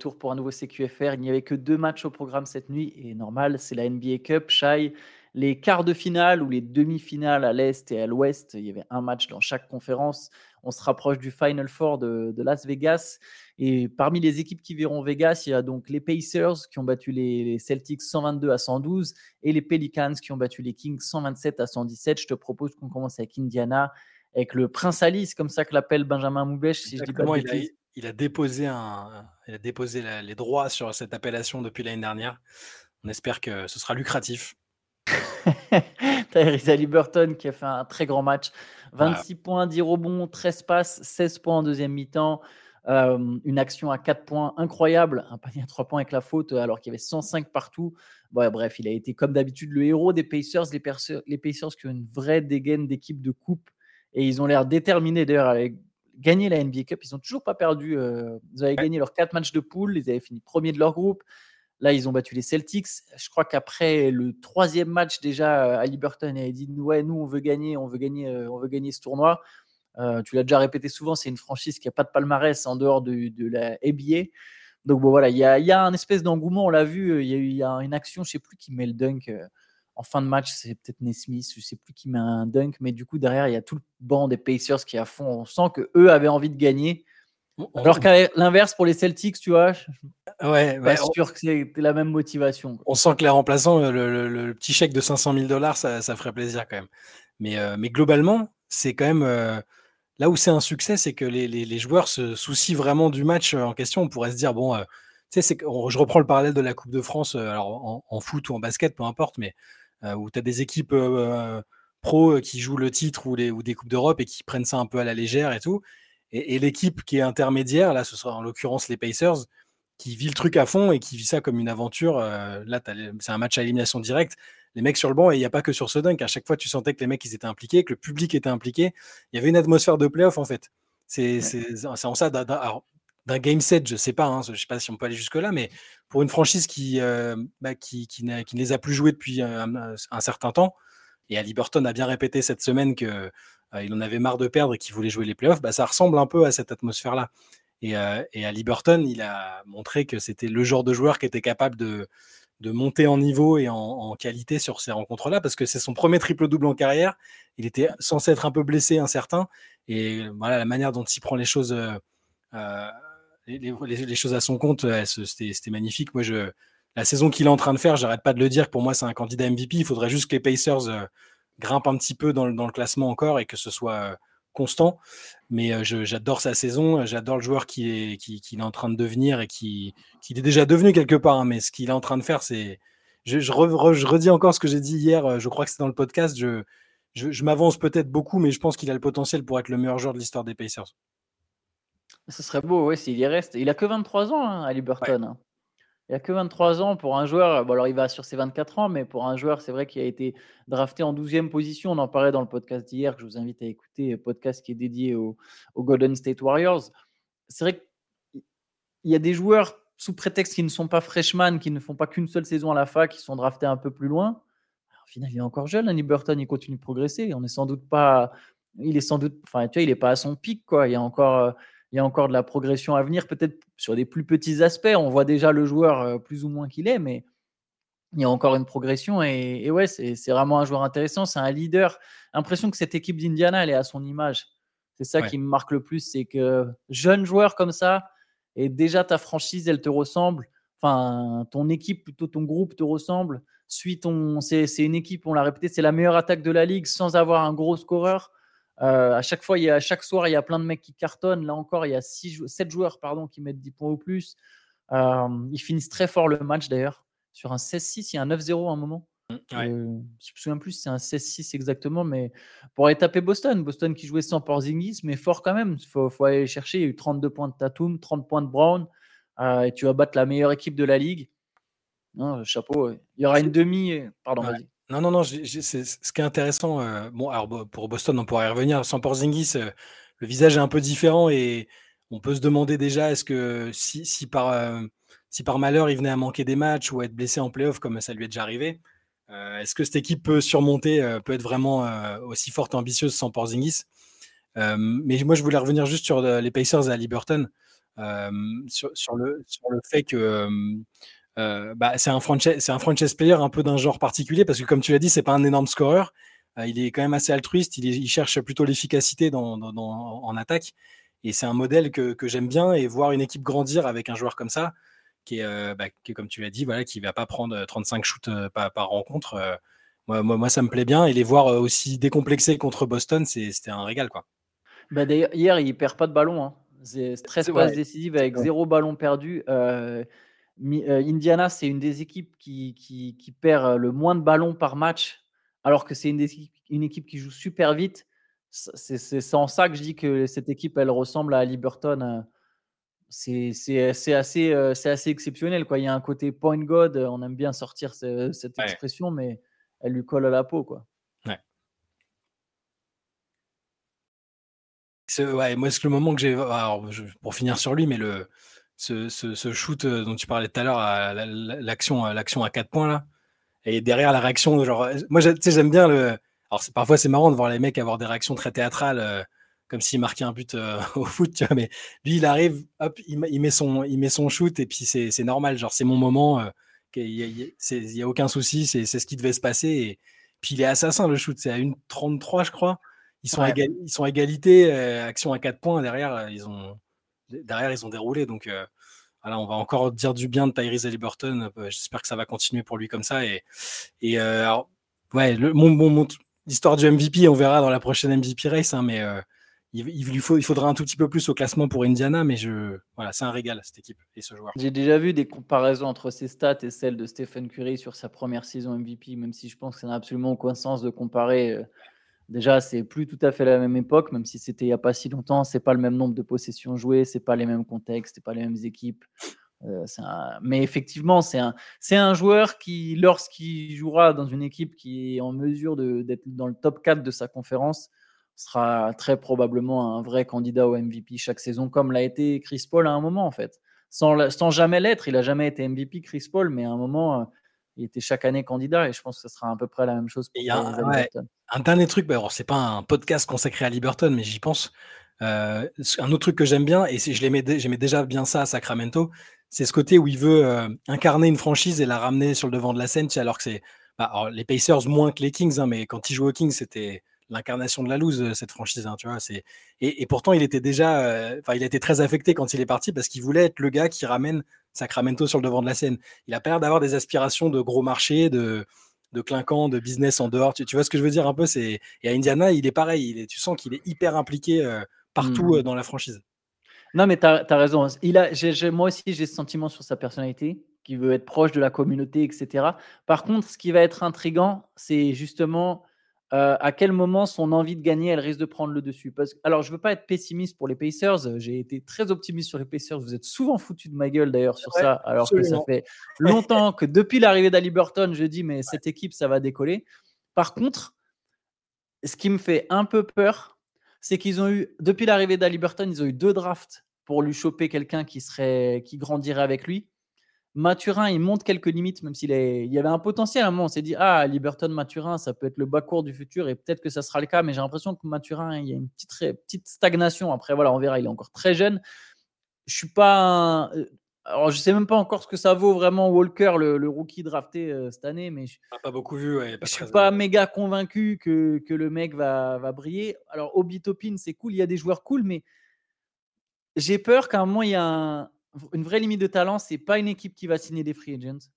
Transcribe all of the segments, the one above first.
retour pour un nouveau CQFR. Il n'y avait que deux matchs au programme cette nuit et normal, c'est la NBA Cup. Shai, les quarts de finale ou les demi-finales à l'Est et à l'Ouest, il y avait un match dans chaque conférence. On se rapproche du Final Four de, Las Vegas. Et parmi les équipes qui verront Vegas, il y a donc les Pacers qui ont battu les Celtics 122 à 112 et les Pelicans qui ont battu les Kings 127 à 117. Je te propose qu'on commence avec Indiana, avec le Prince Ali, comme ça que l'appelle Benjamin Moubèche, si je dis pas il, a, déposé, un, il a déposé les droits sur cette appellation depuis l'année dernière. On espère que ce sera lucratif. Tyrese Liberton qui a fait un très grand match. 26 points, 10 rebonds, 13 passes, 16 points en deuxième mi-temps. Euh, une action à 4 points incroyable, un panier à 3 points avec la faute alors qu'il y avait 105 partout. bref, il a été comme d'habitude le héros des Pacers, les, Pacers, les Pacers qui ont une vraie dégaine d'équipe de coupe et ils ont l'air déterminés d'ailleurs à gagner la NBA Cup. Ils n'ont toujours pas perdu. Euh, ils avaient gagné leurs 4 matchs de poule, ils avaient fini premier de leur groupe. Là, ils ont battu les Celtics. Je crois qu'après le troisième match déjà, à Liberton, il a dit ouais, nous on veut gagner, on veut gagner, euh, on veut gagner ce tournoi. Euh, tu l'as déjà répété souvent, c'est une franchise qui n'a pas de palmarès en dehors de, la NBA. Donc bon, voilà, il y a, y a, un espèce d'engouement, on l'a vu. Il y, y a une action, je ne sais plus qui met le dunk euh, en fin de match, c'est peut-être Nesmith, je ne sais plus qui met un dunk, mais du coup derrière il y a tout le banc des Pacers qui est à fond. On sent que eux avaient envie de gagner. Alors qu'à l'inverse, pour les Celtics, tu vois, ouais, pas sûr que c'est la même motivation. On sent que les remplaçants, euh, le, petit chèque de 500 000 dollars, ça, ferait plaisir quand même. Mais, euh, mais globalement, c'est quand même euh, là où c'est un succès, c'est que les, joueurs se soucient vraiment du match en question. On pourrait se dire, bon, tu sais, je reprends le parallèle de la Coupe de France, alors en, foot ou en basket, peu importe, mais où tu as des équipes pro qui jouent le titre ou, les, ou des Coupes d'Europe et qui prennent ça un peu à la légère et tout. Et, l'équipe qui est intermédiaire, là, ce sera en l'occurrence les Pacers, qui vit le truc à fond et qui vit ça comme une aventure. Euh, là, c'est un match à élimination directe. Les mecs sur le banc, et il n'y a pas que sur ce dunk. À chaque fois, tu sentais que les mecs ils étaient impliqués, que le public était impliqué. Il y avait une atmosphère de playoff, en fait. C'est en ça, d'un game set, je sais pas, hein, je sais pas si on peut aller jusque-là, mais pour une franchise qui, euh, bah, qui, qui, ne les a plus joués depuis un, certain temps, et Ali Burton a bien répété cette semaine que euh, en avait marre de perdre et qu'il voulait jouer les playoffs, bah, ça ressemble un peu à cette atmosphère-là. Et, euh, et, à Liberton, il a montré que c'était le genre de joueur qui était capable de, de monter en niveau et en, qualité sur ces rencontres-là, parce que c'est son premier triple-double en carrière. Il était censé être un peu blessé, incertain. Et voilà, la manière dont il prend les choses, euh, les, choses à son compte, c'était magnifique. Moi, je, la saison qu'il est en train de faire, j'arrête pas de le dire, pour moi, c'est un candidat MVP. Il faudrait juste que les Pacers grimpe un petit peu dans le, classement encore et que ce soit euh, constant. Mais euh, j'adore sa saison, j'adore le joueur qui est, qui, est en train de devenir et qui, qui est déjà devenu quelque part. Hein, mais ce qu'il est en train de faire, c'est. Je, je, redis encore ce que j'ai dit hier, euh, je crois que c'est dans le podcast. Je, je, m'avance peut-être beaucoup, mais je pense qu'il a le potentiel pour être le meilleur joueur de l'histoire des Pacers. Ce serait beau, ouais, s'il y reste. Il a que 23 ans, hein, Ali Burton. Hein. Il a que 23 ans pour un joueur. Bon, alors il va sur ses 24 ans, mais pour un joueur, c'est vrai qu'il a été drafté en 12e position. On en parlait dans le podcast d'hier, que je vous invite à écouter, podcast qui est dédié aux au Golden State Warriors. C'est vrai qu'il y a des joueurs sous prétexte qu'ils ne sont pas freshmen, qui ne font pas qu'une seule saison à la fac, qui sont draftés un peu plus loin. au final, il est encore jeune, Annie Burton, il continue de progresser. On est sans doute pas. Il est sans doute. Enfin, tu vois, il n'est pas à son pic, quoi. Il y a encore euh, il y a encore de la progression à venir, peut-être sur des plus petits aspects. On voit déjà le joueur euh, plus ou moins qu'il est, mais il y a encore une progression. Et, ouais, c'est vraiment un joueur intéressant. C'est un leader. L'impression que cette équipe d'Indiana, elle est à son image. C'est ça qui me marque le plus, c'est que jeune joueur comme ça, et déjà ta franchise, elle te ressemble. Enfin, ton équipe, plutôt ton groupe te ressemble. Suite, c'est une équipe, on l'a répété, c'est la meilleure attaque de la ligue sans avoir un gros scoreur. Euh, à chaque fois, il y a, à chaque soir, il y a plein de mecs qui cartonnent. Là encore, il y a 7 joueurs pardon, qui mettent 10 points au plus. Euh, ils finissent très fort le match d'ailleurs. Sur un 16-6, il y a un 9-0 à un moment. Mmh, euh, je me souviens plus, c'est un 16-6 exactement, mais pour aller taper Boston, Boston qui jouait sans Porzingis, mais fort quand même. Il faut, aller chercher. Il y a eu 32 points de Tatum, 30 points de Brown, et tu vas battre la meilleure équipe de la ligue. Non, chapeau. Il y aura une demi. Pardon, vas-y. Non, non, non, ce qui est intéressant, euh, bon, alors pour Boston, on pourra y revenir. Sans Porzingis, euh, le visage est un peu différent et on peut se demander déjà, est-ce que si, par, euh, si par malheur il venait à manquer des matchs ou être blessé en playoff comme ça lui est déjà arrivé, est-ce que cette équipe peut surmonter, peut être vraiment aussi forte et ambitieuse sans Porzingis? Mais moi, je voulais revenir juste sur les Pacers à Liberton. sur le fait que bah, c'est un, franchise, un franchise player un peu d'un genre particulier parce que, comme tu l'as dit, c'est pas un énorme scoreur. il est quand même assez altruiste. Il, il cherche plutôt l'efficacité dans, dans, en attaque. Et c'est un modèle que, que j'aime bien. Et voir une équipe grandir avec un joueur comme ça, qui est, bah, qui comme tu l'as dit, voilà, qui va pas prendre 35 shoots par, par rencontre. Moi, moi, moi, ça me plaît bien. Et les voir aussi décomplexés contre Boston, c'était un régal. Quoi. Bah, D'ailleurs, hier, il perd pas de ballon. Hein. 13 passes décisives avec zéro ballon perdu. Euh, euh, Indiana, c'est une des équipes qui, qui, qui, perd le moins de ballons par match, alors que c'est une, une, équipe qui joue super vite. C'est en ça que je dis que cette équipe, elle ressemble à Liberton. Euh, c'est assez, assez exceptionnel. Quoi. Il y a un côté point god, on aime bien sortir cette expression, mais elle lui colle à la peau. Quoi. Ouais. moi, c'est le moment que j'ai. Pour finir sur lui, mais le, ce, ce, shoot dont tu parlais tout à l'heure, l'action l'action à 4 points, là, et derrière la réaction, genre, moi, j'aime bien le. Alors, parfois, c'est marrant de voir les mecs avoir des réactions très théâtrales, comme s'il marquait un but au foot, tu vois, mais lui, il arrive, hop, il, met, son, il met son shoot, et puis c'est normal, genre, c'est mon moment, il n'y a, a, aucun souci, c'est ce qui devait se passer, et puis il est assassin, le shoot, c'est à 1,33, je crois. Ils sont, à, ils sont égalité, euh, action à 4 points. Derrière, euh, ils ont, derrière, ils ont déroulé. Donc, euh, voilà, on va encore dire du bien de Tyrese Halliburton. J'espère que ça va continuer pour lui comme ça. Et, alors, ouais, l'histoire du MVP, on verra dans la prochaine MVP race. Hein, mais il, il, faut, il faudra un tout petit peu plus au classement pour Indiana. Mais je, voilà, c'est un régal, cette équipe et ce joueur. J'ai déjà vu des comparaisons entre ses stats et celles de Stephen Curry sur sa première saison MVP, même si je pense que ça n'a absolument aucun sens de comparer Déjà, c'est plus tout à fait la même époque, même si c'était il n'y a pas si longtemps. C'est pas le même nombre de possessions jouées, c'est pas les mêmes contextes, c'est pas les mêmes équipes. Euh, mais effectivement, c'est un, joueur qui, lorsqu'il jouera dans une équipe qui est en mesure d'être dans le top 4 de sa conférence, sera très probablement un vrai candidat au MVP chaque saison, comme l'a été Chris Paul à un moment en fait. Sans, sans jamais l'être, il a jamais été MVP Chris Paul, mais à un moment, il était chaque année candidat et je pense que ce sera à peu près la même chose pour y a un, dernier truc, bah, c'est pas un podcast consacré à Liberton, mais j'y pense. Euh, un autre truc que j'aime bien, et j'aimais déjà bien ça à Sacramento, c'est ce côté où il veut euh, incarner une franchise et la ramener sur le devant de la scène, alors que c'est bah, les Pacers moins que les Kings, hein, mais quand il joue aux Kings, c'était l'incarnation de la loose euh, cette franchise. Hein, tu vois, c'est et, pourtant il était déjà, enfin il a été très affecté quand il est parti parce qu'il voulait être le gars qui ramène Sacramento sur le devant de la scène. Il a pas l'air d'avoir des aspirations de gros marché, de, de clinquant, de business en dehors. Tu, vois ce que je veux dire un peu c'est Et à Indiana, il est pareil. Il est, tu sens qu'il est hyper impliqué euh, partout mmh. euh, dans la franchise. Non, mais tu as, raison. Il a, moi aussi, j'ai ce sentiment sur sa personnalité, qui veut être proche de la communauté, etc. Par contre, ce qui va être intrigant, c'est justement euh, à quel moment son envie de gagner, elle risque de prendre le dessus? Parce... Alors, je ne veux pas être pessimiste pour les Pacers. J'ai été très optimiste sur les Pacers. Vous êtes souvent foutu de ma gueule d'ailleurs sur ça, alors que ça fait longtemps que depuis l'arrivée d'Ali Burton, je dis, mais cette équipe, ça va décoller. Par contre, ce qui me fait un peu peur, c'est qu'ils ont eu, depuis l'arrivée d'Ali Burton, ils ont eu deux drafts pour lui choper quelqu'un qui, serait, qui grandirait avec lui. Mathurin, il monte quelques limites, même s'il il y avait un potentiel. À un moment, on s'est dit, ah, Liberton, Mathurin, ça peut être le bas court du futur et peut-être que ça sera le cas. Mais j'ai l'impression que Mathurin, il y a une petite, petite stagnation. Après, voilà, on verra. Il est encore très jeune. Je suis pas. Euh, alors, je sais même pas encore ce que ça vaut vraiment Walker, le, rookie drafté euh, cette année, mais je, pas beaucoup vu. Ouais, je suis pas méga convaincu que, que, le mec va, va briller. Alors, Obi Topin, c'est cool, il y a des joueurs cool, mais j'ai peur qu'à un moment, il y a un, une vraie limite de talent, c'est pas une équipe qui va signer des free agents.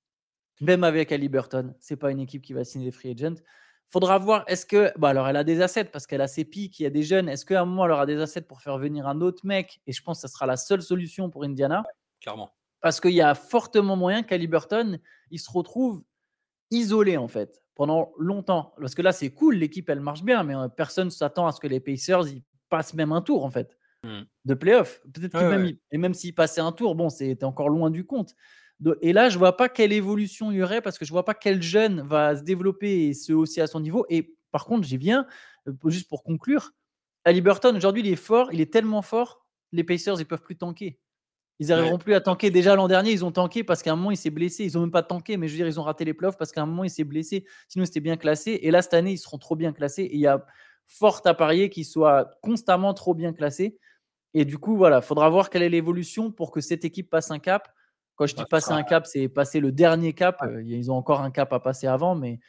Même avec Ali Burton, c'est pas une équipe qui va signer des free agents. Faudra voir, est-ce que. Bah alors, elle a des assets parce qu'elle a ses pics, il y a des jeunes. Est-ce qu'à un moment, elle aura des assets pour faire venir un autre mec? Et je pense que ce sera la seule solution pour Indiana. clairement. Parce qu'il y a fortement moyen qu'Ali Burton, il se retrouve isolé, en fait, pendant longtemps. Parce que là, c'est cool, l'équipe, elle marche bien, mais euh, personne s'attend à ce que les Pacers, ils passent même un tour, en fait. Mmh. de playoff. Peut-être même, et même s'il passait un tour, bon, c'était encore loin du compte. et là, je vois pas quelle évolution il y aurait parce que je vois pas quel jeune va se développer et se hausser à son niveau. Et par contre, j'y viens, euh, juste pour conclure, Ali Burton, aujourd'hui, il est fort, il est tellement fort, les Pacers, ils peuvent plus tanker. Ils n'arriveront plus à tanker. Déjà l'an dernier, ils ont tanké parce qu'à un moment, il s'est blessé. Ils n'ont même pas tanké, mais je veux dire, ils ont raté les playoffs parce qu'à un moment, il s'est blessé. Sinon, c'était bien classé. Et là, cette année, ils seront trop bien classés. Et il y a fort à parier qu'ils soient constamment trop bien classés. Et du coup, voilà, faudra voir quelle est l'évolution pour que cette équipe passe un cap. Quand je dis passer un cap, c'est passer le dernier cap. Ils ont encore un cap à passer avant, mais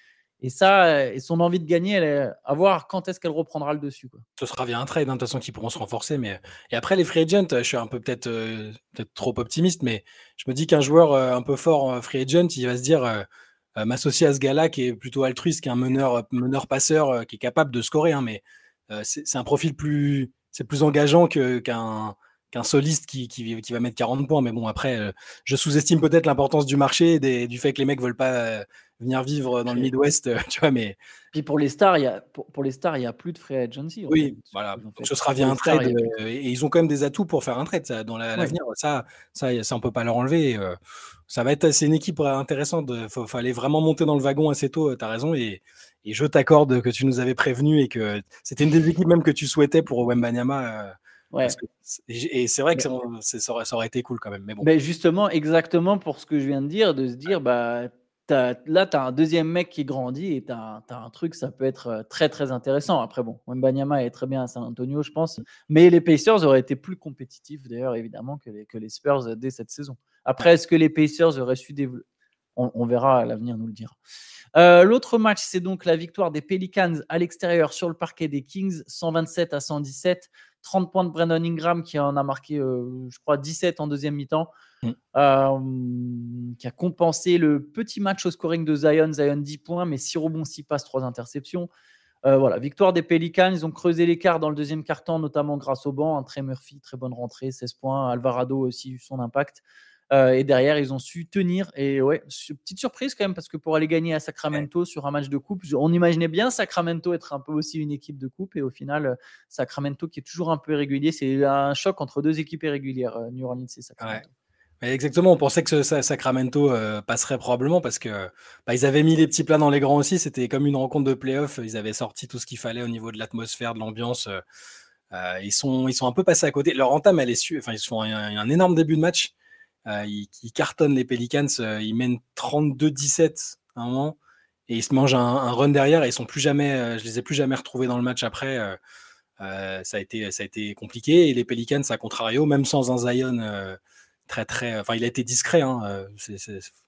et ça, et son envie de gagner, elle est à voir quand est-ce qu'elle reprendra le dessus. Quoi. Ce sera via un trade, hein, de toute façon, qu'ils pourront se renforcer. Mais... Et après, les free agents, je suis un peu peut-être peut trop optimiste, mais je me dis qu'un joueur un peu fort free agent, il va se dire m'associer à ce gars-là qui est plutôt altruiste, qui est un meneur, meneur passeur, qui est capable de scorer. Hein, mais c'est un profil plus, c'est plus engageant qu'un qu'un soliste qui, va mettre 40 points. Mais bon, après, je sous-estime peut-être l'importance du marché, des, du fait que les mecs veulent pas venir vivre dans le Midwest, euh, tu vois, mais... Puis pour les stars, il y a, pour, les stars, il y a plus de free agency. Oui, voilà. ce sera via un trade. Euh, et ils ont quand même des atouts pour faire un trade ça, dans l'avenir. Ça, ça, ça, on peut pas leur enlever. Euh, ça va être, c'est une équipe intéressante. Il faut, fallait vraiment monter dans le wagon assez tôt. Tu as raison. Et, et je t'accorde que tu nous avais prévenu et que c'était une des équipes même que tu souhaitais pour Wembanyama. Ouais. et c'est vrai que ça, ça, aurait, ça, aurait, été cool quand même. Mais bon. Mais justement, exactement pour ce que je viens de dire, de se dire, bah, là, tu as un deuxième mec qui grandit et tu as, un truc, ça peut être euh, très très intéressant. Après, bon, Mbanyama est très bien à San Antonio, je pense. Mais les Pacers auraient été plus compétitifs, d'ailleurs, évidemment, que les, que les Spurs dès cette saison. Après, est-ce que les Pacers auraient su développer on, verra, l'avenir nous le dira. Euh, l'autre match, c'est donc la victoire des Pelicans à l'extérieur sur le parquet des Kings, 127 à 117. 30 points de Brandon Ingram qui en a marqué, je crois, 17 en deuxième mi-temps. Mm. qui a compensé le petit match au scoring de Zion. Zion 10 points, mais 6 rebonds, 6 passes, 3 interceptions. Euh, voilà, victoire des Pelicans. Ils ont creusé l'écart dans le deuxième quart-temps, notamment grâce au banc. Un très Murphy, très bonne rentrée, 16 points. Alvarado aussi eu son impact. Euh, et derrière, ils ont su tenir. Et ouais, petite surprise quand même, parce que pour aller gagner à Sacramento sur un match de coupe, on imaginait bien Sacramento être un peu aussi une équipe de coupe. Et au final, Sacramento qui est toujours un peu irrégulier, c'est un choc entre deux équipes irrégulières, New Orleans et Sacramento. Exactement, on pensait que ce, Sacramento euh, passerait probablement parce que bah, ils avaient mis les petits plats dans les grands aussi. C'était comme une rencontre de playoff. Ils avaient sorti tout ce qu'il fallait au niveau de l'atmosphère, de l'ambiance. Euh, euh, ils, sont, ils sont un peu passés à côté. Leur entame, elle est su. Enfin, ils font un, un, énorme début de match. Ils, cartonnent les Pelicans. ils mènent 32-17 à un moment et ils se mangent un, run derrière. Et ils sont plus jamais. je les ai plus jamais retrouvés dans le match après. ça a été, ça a été compliqué. Et les Pelicans, à contrario, même sans un Zion très très. Enfin, il a été discret. Hein, euh,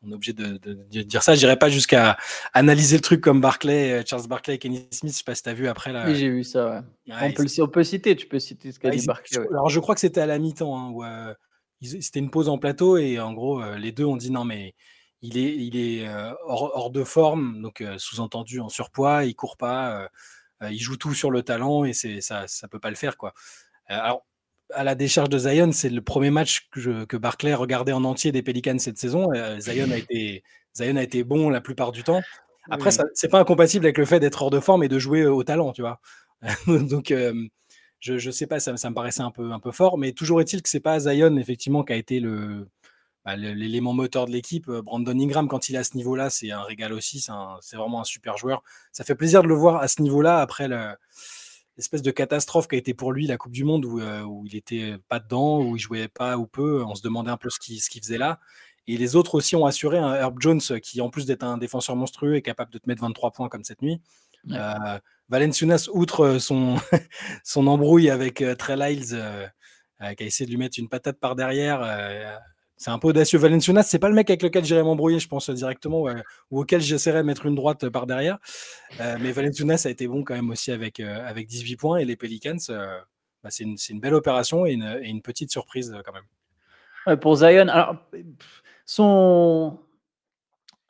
on est obligé de, dire ça. Je n'irai pas jusqu'à analyser le truc comme Barclay, euh, Charles Barclay et Kenny Smith. Je sais pas si tu as vu après. Là. Oui, j'ai vu ça. on, peut on, peut citer. Tu peux citer ce qu'a dit Barclay. Alors, je crois que c'était à la mi-temps. Hein, où, euh, c'était une pause en plateau et en gros, les deux ont dit non, mais il est, il est hors, de forme, donc sous-entendu en surpoids, il court pas, il joue tout sur le talent et c'est ça, ça peut pas le faire quoi. alors à la décharge de Zion, c'est le premier match que, que, Barclay regardait en entier des Pelicans cette saison. Euh, Zion, a été, Zion a été bon la plupart du temps. Après, ce c'est pas incompatible avec le fait d'être hors de forme et de jouer au talent, tu vois. Donc, euh, je, ne sais pas, ça, me paraissait un peu, un peu fort, mais toujours est-il que c'est pas Zion, effectivement, qui a été bah, l'élément moteur de l'équipe. Brandon Ingram, quand il est à ce niveau-là, c'est un régal aussi. C'est, vraiment un super joueur. Ça fait plaisir de le voir à ce niveau-là après le espèce de catastrophe qui a été pour lui la Coupe du Monde où, euh, où il était pas dedans, où il jouait pas ou peu. On se demandait un peu ce qu'il faisait là. Et les autres aussi ont assuré un Herb Jones qui, en plus d'être un défenseur monstrueux, est capable de te mettre 23 points comme cette nuit. Euh, Valenciunas, outre son, son embrouille avec euh, Trey Lyles, qui a essayé de lui mettre une patate par derrière, c'est un peu audacieux. Valenciunas, c'est pas le mec avec lequel j'irais m'embrouiller, je pense directement, ou auquel j'essaierais de mettre une droite par derrière. Euh, mais Valenciunas a été bon quand même aussi avec, euh, avec 18 points. Et les Pelicans, euh, bah, c'est une, une, belle opération et une, et une petite surprise quand même. pour Zion, alors, son...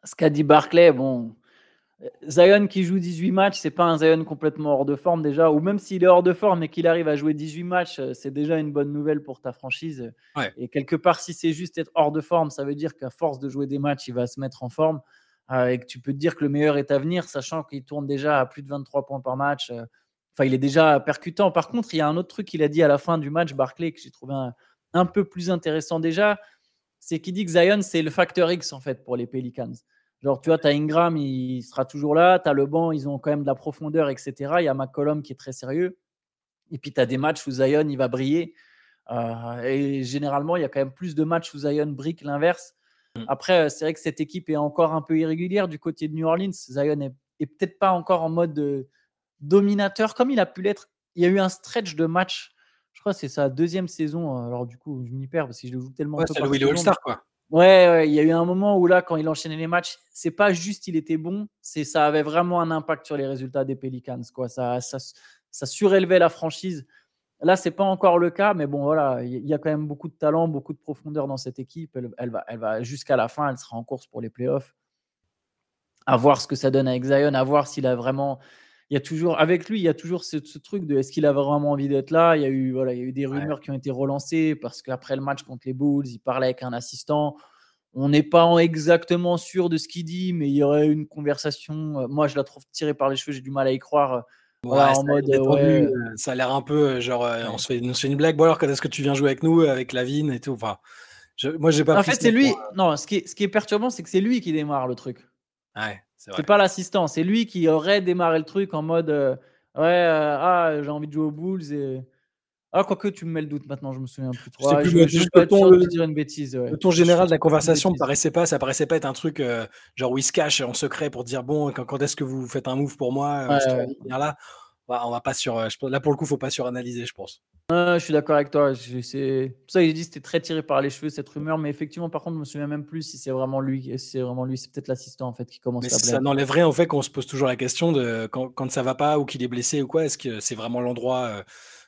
ce qu'a dit Barclay, bon, Zion qui joue 18 matchs, c'est pas un Zion complètement hors de forme déjà, ou même s'il est hors de forme et qu'il arrive à jouer 18 matchs, euh, c'est déjà une bonne nouvelle pour ta franchise. Et quelque part, si c'est juste être hors de forme, ça veut dire qu'à force de jouer des matchs, il va se mettre en forme euh, et que tu peux te dire que le meilleur est à venir, sachant qu'il tourne déjà à plus de 23 points par match. Euh. Enfin, il est déjà percutant. Par contre, il y a un autre truc qu'il a dit à la fin du match, Barclay, que j'ai trouvé un, peu plus intéressant déjà, c'est qu'il dit que Zion, c'est le facteur X en fait pour les Pelicans. Genre, tu vois, tu as Ingram, il sera toujours là. Tu as le banc, ils ont quand même de la profondeur, etc. Il y a McCollum qui est très sérieux. Et puis, tu as des matchs où Zion, il va briller. Euh, et généralement, il y a quand même plus de matchs où Zion brille que l'inverse. Mm. Après, c'est vrai que cette équipe est encore un peu irrégulière du côté de New Orleans. Zion est, peut-être pas encore en mode dominateur comme il a pu l'être. Il y a eu un stretch de match, Je crois que c'est sa deuxième saison. Alors, du coup, je m'y perds parce que je le joue tellement. Ouais, c'est est All-Star, quoi. Ouais, il y a eu un moment où là, quand il enchaînait les matchs, c'est pas juste il était bon, c'est ça avait vraiment un impact sur les résultats des Pelicans. Quoi. Ça, ça, ça surélevait la franchise. Là, c'est pas encore le cas, mais bon, voilà, il y a quand même beaucoup de talent, beaucoup de profondeur dans cette équipe. Elle, va, elle va jusqu'à la fin, elle sera en course pour les playoffs. À voir ce que ça donne avec Zion, à voir s'il a vraiment il y a toujours, avec lui, il y a toujours ce, truc de est-ce qu'il a vraiment envie d'être là? Il y a eu, voilà, il y a eu des rumeurs qui ont été relancées parce qu'après le match contre les Bulls, il parlait avec un assistant. On n'est pas exactement sûr de ce qu'il dit, mais il y aurait une conversation. Euh, moi, je la trouve tirée par les cheveux. J'ai du mal à y croire. en mode, euh, ça a l'air un peu euh, genre, on, se fait, une blague. Bon, alors, quand est-ce que tu viens jouer avec nous, avec Lavine et tout? Enfin, je, Moi, j'ai pas. En fait, c'est lui. Non, ce qui est, ce qui est perturbant, c'est que c'est lui qui démarre le truc. Ouais. C'est pas l'assistant, c'est lui qui aurait démarré le truc en mode euh, ouais, euh, ah, j'ai envie de jouer aux Bulls et ah, quoique tu me mets le doute maintenant, je me souviens plus trop. plus, je, je, je ton, le, dire une bêtise. Le ton général de la conversation me paraissait pas, ça paraissait pas être un truc euh, genre où il se cache en secret pour dire bon, quand, quand est-ce que vous faites un move pour moi, ouais, là. On va pas sur, là pour le coup, faut pas suranalyser, je pense je suis d'accord avec toi. C'est pour ça que j'ai dit c'était très tiré par les cheveux cette rumeur, mais effectivement, par contre, je me souviens même plus si c'est vraiment lui. C'est vraiment lui, c'est peut-être l'assistant en fait qui commence mais à. Ça n'enlève rien au fait qu'on se pose toujours la question de quand, quand ça va pas ou qu'il est blessé ou quoi. Est-ce que c'est vraiment l'endroit euh,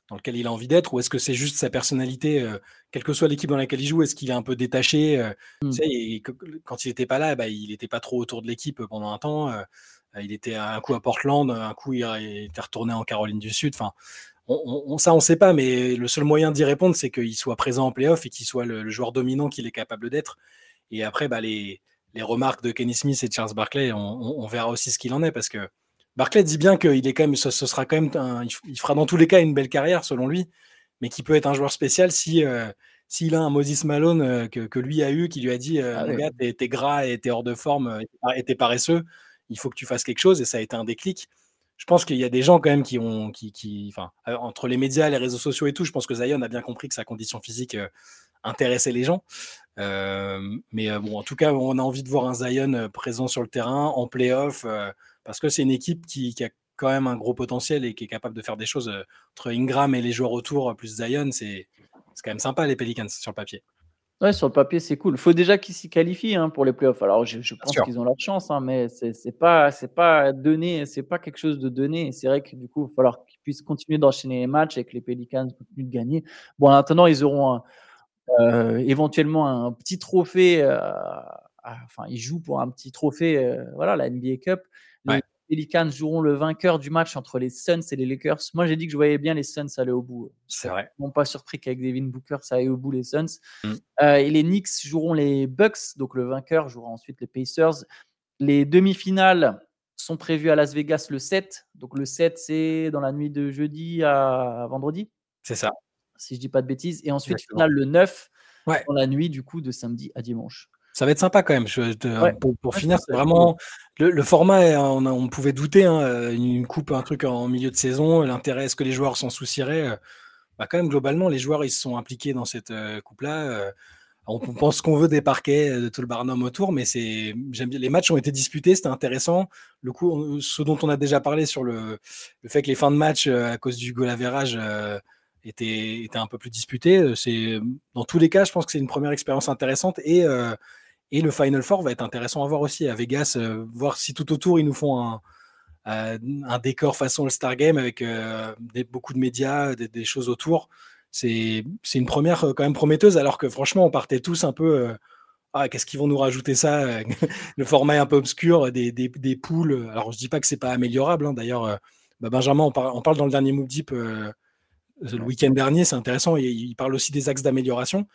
dans lequel il a envie d'être ou est-ce que c'est juste sa personnalité, euh, quelle que soit l'équipe dans laquelle il joue, est-ce qu'il est un peu détaché euh, tu sais, Quand il n'était pas là, bah, il n'était pas trop autour de l'équipe pendant un temps. Il était un coup à Portland, un coup il était retourné en Caroline du Sud. Enfin, on, ça, on ne sait pas, mais le seul moyen d'y répondre, c'est qu'il soit présent en playoff et qu'il soit le, joueur dominant qu'il est capable d'être. Et après, bah, les, remarques de Kenny Smith et de Charles Barkley, on, verra aussi ce qu'il en est parce que Barkley dit bien qu'il est quand même, ce, sera quand même, il fera dans tous les cas une belle carrière selon lui, mais qui peut être un joueur spécial si euh, s'il a un Moses Malone euh, que, lui a eu, qui lui a dit, euh, ah gars, t'es gras et t'es hors de forme et t'es paresseux, il faut que tu fasses quelque chose et ça a été un déclic je pense qu'il y a des gens quand même qui ont, qui, qui, euh, entre les médias, les réseaux sociaux et tout, je pense que Zion a bien compris que sa condition physique euh, intéressait les gens. Euh, mais bon, en tout cas, on a envie de voir un Zion présent sur le terrain, en playoff, parce que c'est une équipe qui, a quand même un gros potentiel et qui est capable de faire des choses entre Ingram et les joueurs autour, plus Zion, c'est quand même sympa les Pelicans sur le papier. Ouais, sur le papier, c'est cool. Il faut déjà qu'ils s'y qualifient hein, pour les playoffs. Alors, je, pense qu'ils ont leur chance, hein, mais c'est n'est pas, pas donné, c'est pas quelque chose de donné. C'est vrai que du coup, il va falloir qu'ils puissent continuer d'enchaîner les matchs et que les Pelicans continuent de gagner. Bon, maintenant, ils auront euh, éventuellement un petit trophée. Euh, enfin, ils jouent pour un petit trophée, euh, voilà, la NBA Cup. Pelicans joueront le vainqueur du match entre les Suns et les Lakers. Moi, j'ai dit que je voyais bien les Suns aller au bout. C'est vrai. Je pas surpris qu'avec Devin Booker, ça aille au bout les Suns. Mm. Euh, et les Knicks joueront les Bucks. Donc, le vainqueur jouera ensuite les Pacers. Les demi-finales sont prévues à Las Vegas le 7. Donc, le 7, c'est dans la nuit de jeudi à vendredi. C'est ça. Si je dis pas de bêtises. Et ensuite, finale le 9, dans la nuit du coup de samedi à dimanche. Ça va être sympa quand même. pour, finir, c'est vraiment le, format. On, pouvait douter hein, une coupe, un truc en milieu de saison. L'intérêt, est-ce que les joueurs s'en soucieraient bah, Quand même, globalement, les joueurs ils se sont impliqués dans cette euh, coupe-là. on pense qu'on veut des parquets, de tout le barnum autour, mais c'est j'aime bien. Les matchs ont été disputés, c'était intéressant. Le coup, ce dont on a déjà parlé sur le, le fait que les fins de match à cause du goal average était, était un peu plus disputé. C'est dans tous les cas, je pense que c'est une première expérience intéressante et et le Final Four va être intéressant à voir aussi à Vegas, euh, voir si tout autour ils nous font un, euh, un décor façon le Star Game avec euh, beaucoup de médias, des, choses autour. C'est une première quand même prometteuse, alors que franchement, on partait tous un peu. ah, qu'est-ce qu'ils vont nous rajouter ça Le format est un peu obscur, des, des, des poules. Alors, je dis pas que c'est pas améliorable. Hein. D'ailleurs, bah, Benjamin, on, on, parle dans le dernier Move Deep le week-end dernier, c'est intéressant. Et il parle aussi des axes d'amélioration.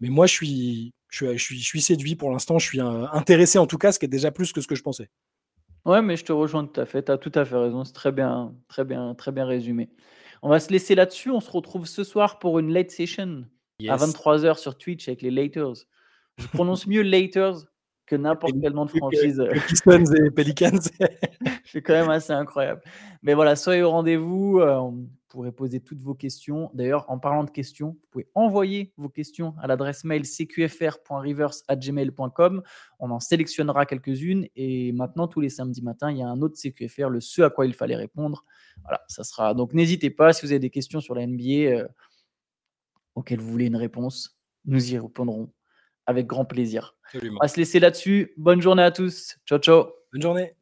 Mais moi, je suis, je suis, je suis séduit pour l'instant. Je suis euh, intéressé en tout cas, ce qui est déjà plus que ce que je pensais. Ouais, mais je te rejoins tout à fait. Tu as tout à fait raison. C'est très bien, très bien, très bien résumé. On va se laisser là-dessus. On se retrouve ce soir pour une late session à 23h sur Twitch avec les Laters. Je prononce mieux Laters que n'importe quel nom de franchise. Pistons et Pelicans. C'est quand même assez incroyable. Mais voilà, soyez au rendez-vous. Pourrez poser toutes vos questions. D'ailleurs, en parlant de questions, vous pouvez envoyer vos questions à l'adresse mail cqfr.reverse.gmail.com. On en sélectionnera quelques-unes. Et maintenant, tous les samedis matins, il y a un autre CQFR, le ce à quoi il fallait répondre. Voilà, ça sera. Donc, n'hésitez pas si vous avez des questions sur la NBA. Euh, auxquelles vous voulez une réponse, nous y répondrons avec grand plaisir. Absolument. On va se laisser là-dessus. Bonne journée à tous. Ciao, ciao. Bonne journée.